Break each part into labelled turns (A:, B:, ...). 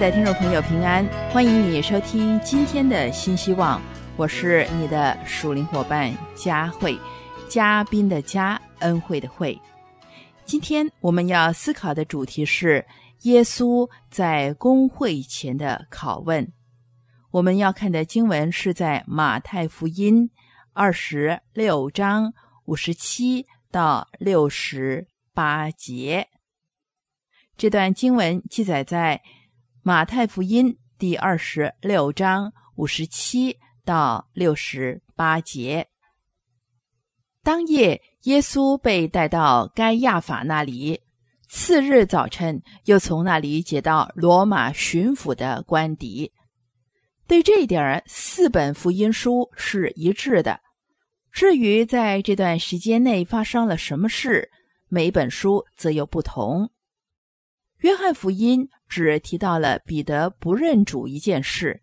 A: 的听众朋友，平安！欢迎你收听今天的新希望，我是你的属灵伙伴佳慧，嘉宾的嘉，恩惠的惠。今天我们要思考的主题是耶稣在公会前的拷问。我们要看的经文是在马太福音二十六章五十七到六十八节。这段经文记载在。马太福音第二十六章五十七到六十八节。当夜，耶稣被带到该亚法那里。次日早晨，又从那里解到罗马巡抚的官邸。对这一点，四本福音书是一致的。至于在这段时间内发生了什么事，每本书则有不同。约翰福音只提到了彼得不认主一件事。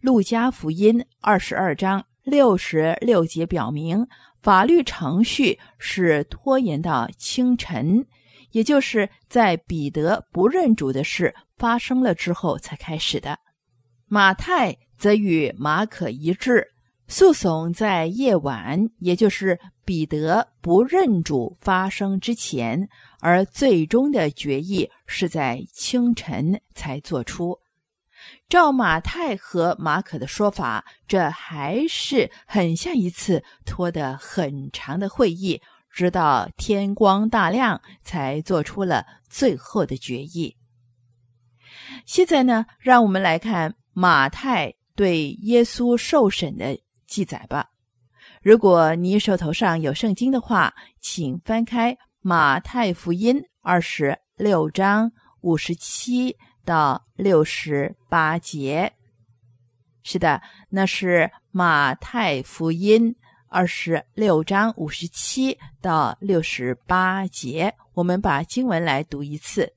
A: 路加福音二十二章六十六节表明，法律程序是拖延到清晨，也就是在彼得不认主的事发生了之后才开始的。马太则与马可一致，诉讼在夜晚，也就是彼得不认主发生之前。而最终的决议是在清晨才做出。照马太和马可的说法，这还是很像一次拖得很长的会议，直到天光大亮才做出了最后的决议。现在呢，让我们来看马太对耶稣受审的记载吧。如果你手头上有圣经的话，请翻开。马太福音二十六章五十七到六十八节，是的，那是马太福音二十六章五十七到六十八节。我们把经文来读一次。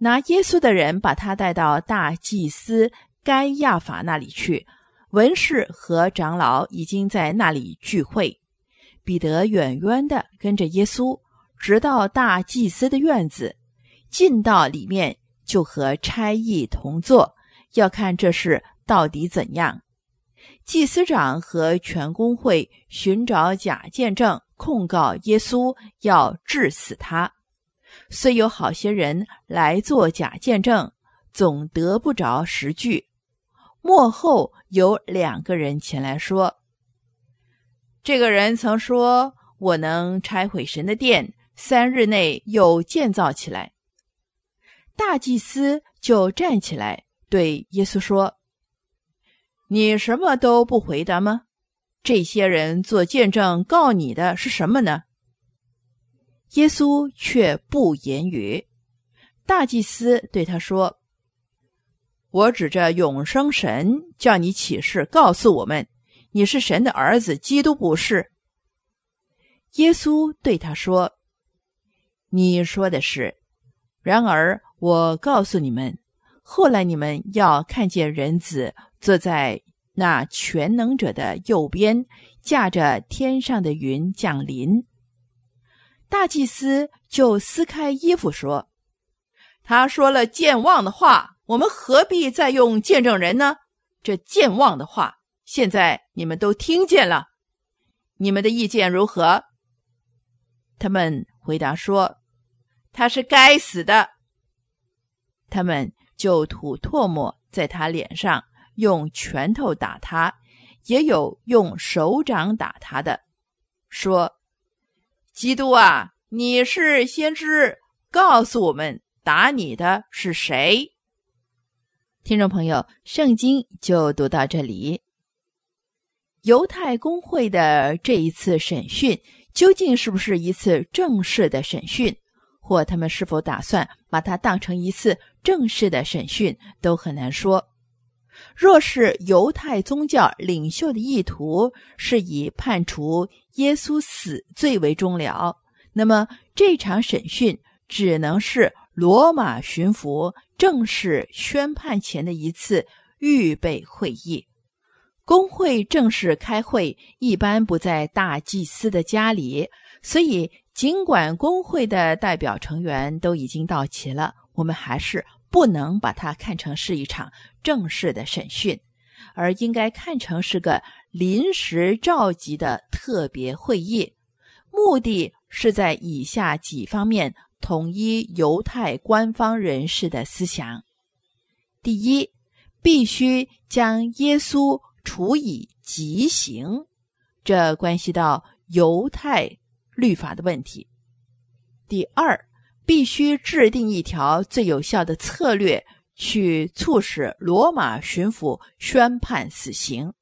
A: 拿耶稣的人把他带到大祭司该亚法那里去，文士和长老已经在那里聚会。彼得远远的跟着耶稣。直到大祭司的院子，进到里面就和差役同坐，要看这事到底怎样。祭司长和全公会寻找假见证，控告耶稣，要治死他。虽有好些人来做假见证，总得不着实据。幕后有两个人前来说：“这个人曾说，我能拆毁神的殿。”三日内又建造起来，大祭司就站起来对耶稣说：“你什么都不回答吗？这些人做见证告你的是什么呢？”耶稣却不言语。大祭司对他说：“我指着永生神叫你起誓，告诉我们，你是神的儿子，基督不是。”耶稣对他说。你说的是，然而我告诉你们，后来你们要看见人子坐在那全能者的右边，驾着天上的云降临。大祭司就撕开衣服说：“他说了健忘的话，我们何必再用见证人呢？这健忘的话，现在你们都听见了，你们的意见如何？”他们回答说。他是该死的。他们就吐唾沫在他脸上，用拳头打他，也有用手掌打他的，说：“基督啊，你是先知，告诉我们打你的是谁？”听众朋友，圣经就读到这里。犹太公会的这一次审讯，究竟是不是一次正式的审讯？或他们是否打算把它当成一次正式的审讯，都很难说。若是犹太宗教领袖的意图是以判处耶稣死罪为终了，那么这场审讯只能是罗马巡抚正式宣判前的一次预备会议。公会正式开会一般不在大祭司的家里，所以。尽管工会的代表成员都已经到齐了，我们还是不能把它看成是一场正式的审讯，而应该看成是个临时召集的特别会议，目的是在以下几方面统一犹太官方人士的思想：第一，必须将耶稣处以极刑，这关系到犹太律法的问题；第二，必须制定一条最有效的策略，去促使罗马巡抚宣判死刑。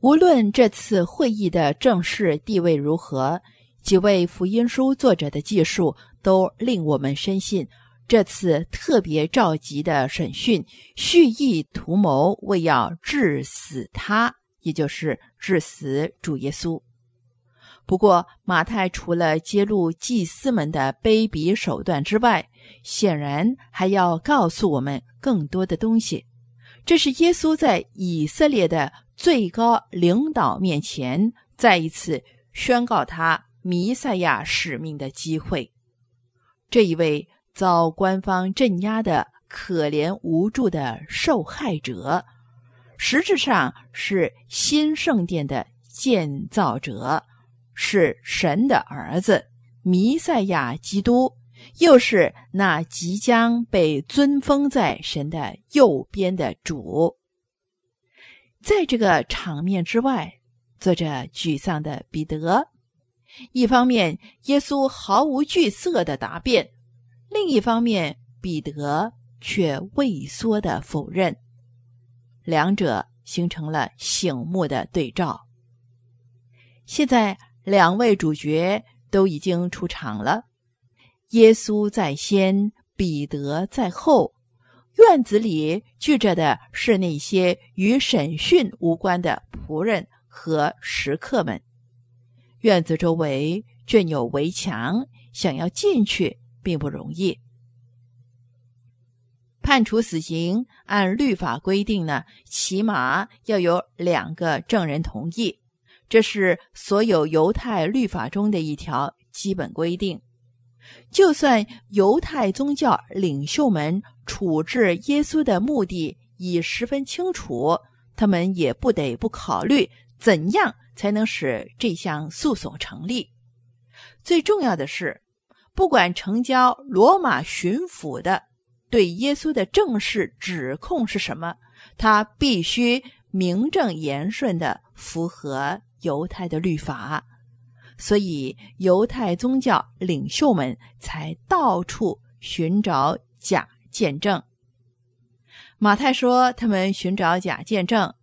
A: 无论这次会议的正式地位如何，几位福音书作者的记述都令我们深信，这次特别召集的审讯蓄意图谋，为要致死他，也就是致死主耶稣。不过，马太除了揭露祭司们的卑鄙手段之外，显然还要告诉我们更多的东西。这是耶稣在以色列的最高领导面前再一次宣告他弥赛亚使命的机会。这一位遭官方镇压的可怜无助的受害者，实质上是新圣殿的建造者。是神的儿子，弥赛亚基督，又是那即将被尊封在神的右边的主。在这个场面之外，坐着沮丧的彼得。一方面，耶稣毫无惧色的答辩；另一方面，彼得却畏缩的否认。两者形成了醒目的对照。现在。两位主角都已经出场了，耶稣在先，彼得在后。院子里聚着的是那些与审讯无关的仆人和食客们。院子周围圈有围墙，想要进去并不容易。判处死刑，按律法规定呢，起码要有两个证人同意。这是所有犹太律法中的一条基本规定。就算犹太宗教领袖们处置耶稣的目的已十分清楚，他们也不得不考虑怎样才能使这项诉讼成立。最重要的是，不管成交罗马巡抚的对耶稣的正式指控是什么，他必须名正言顺的符合。犹太的律法，所以犹太宗教领袖们才到处寻找假见证。马太说他们寻找假见证，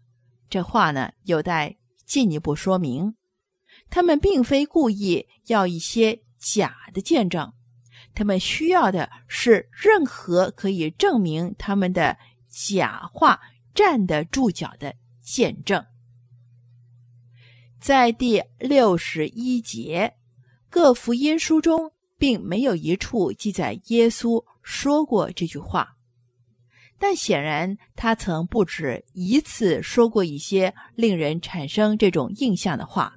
A: 这话呢有待进一步说明。他们并非故意要一些假的见证，他们需要的是任何可以证明他们的假话站得住脚的见证。在第六十一节，各福音书中并没有一处记载耶稣说过这句话，但显然他曾不止一次说过一些令人产生这种印象的话。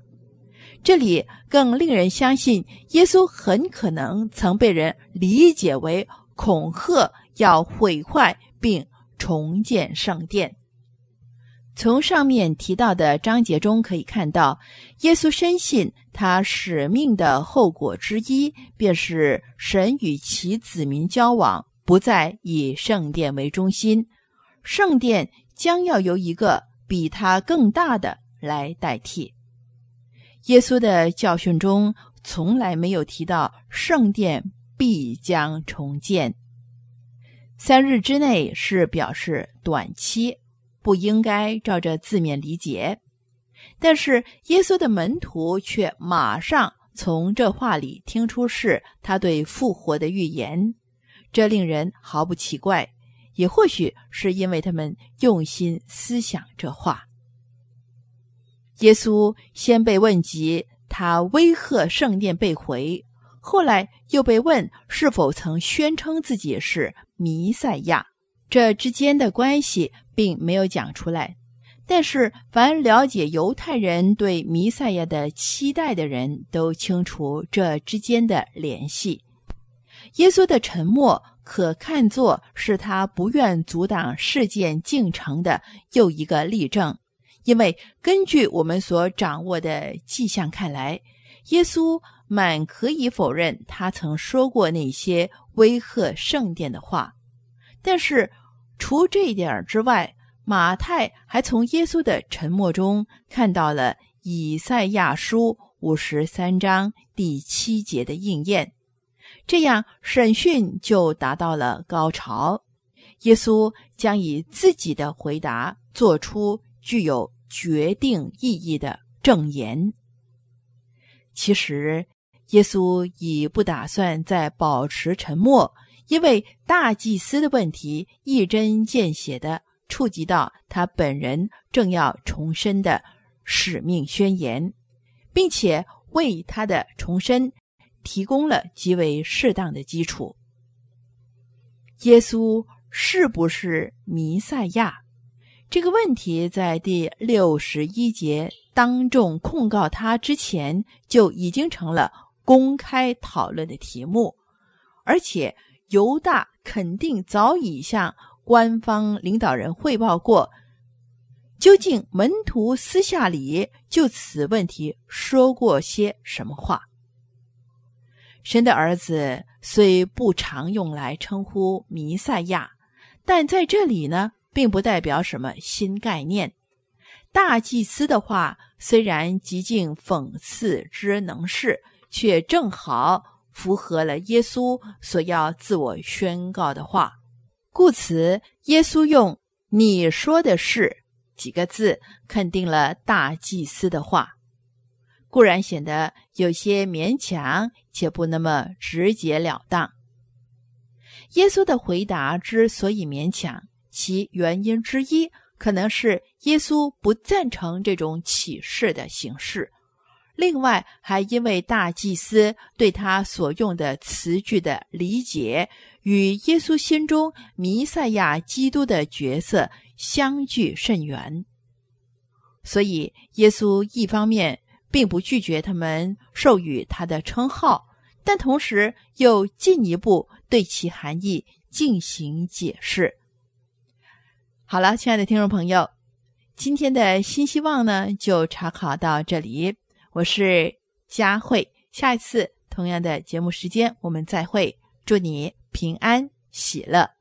A: 这里更令人相信，耶稣很可能曾被人理解为恐吓要毁坏并重建圣殿。从上面提到的章节中可以看到，耶稣深信他使命的后果之一，便是神与其子民交往不再以圣殿为中心，圣殿将要由一个比它更大的来代替。耶稣的教训中从来没有提到圣殿必将重建，三日之内是表示短期。不应该照着字面理解，但是耶稣的门徒却马上从这话里听出是他对复活的预言，这令人毫不奇怪，也或许是因为他们用心思想这话。耶稣先被问及他威吓圣殿被毁，后来又被问是否曾宣称自己是弥赛亚。这之间的关系并没有讲出来，但是凡了解犹太人对弥赛亚的期待的人都清楚这之间的联系。耶稣的沉默可看作是他不愿阻挡事件进程的又一个例证。因为根据我们所掌握的迹象看来，耶稣满可以否认他曾说过那些威吓圣殿的话。但是，除这一点之外，马太还从耶稣的沉默中看到了以赛亚书五十三章第七节的应验。这样，审讯就达到了高潮。耶稣将以自己的回答做出具有决定意义的证言。其实，耶稣已不打算再保持沉默。因为大祭司的问题一针见血地触及到他本人正要重申的使命宣言，并且为他的重申提供了极为适当的基础。耶稣是不是弥赛亚？这个问题在第六十一节当众控告他之前就已经成了公开讨论的题目，而且。犹大肯定早已向官方领导人汇报过，究竟门徒私下里就此问题说过些什么话？神的儿子虽不常用来称呼弥赛亚，但在这里呢，并不代表什么新概念。大祭司的话虽然极尽讽刺之能事，却正好。符合了耶稣所要自我宣告的话，故此，耶稣用“你说的是”几个字肯定了大祭司的话，固然显得有些勉强，且不那么直截了当。耶稣的回答之所以勉强，其原因之一可能是耶稣不赞成这种启示的形式。另外，还因为大祭司对他所用的词句的理解与耶稣心中弥赛亚基督的角色相距甚远，所以耶稣一方面并不拒绝他们授予他的称号，但同时又进一步对其含义进行解释。好了，亲爱的听众朋友，今天的新希望呢，就查考到这里。我是佳慧，下一次同样的节目时间我们再会，祝你平安喜乐。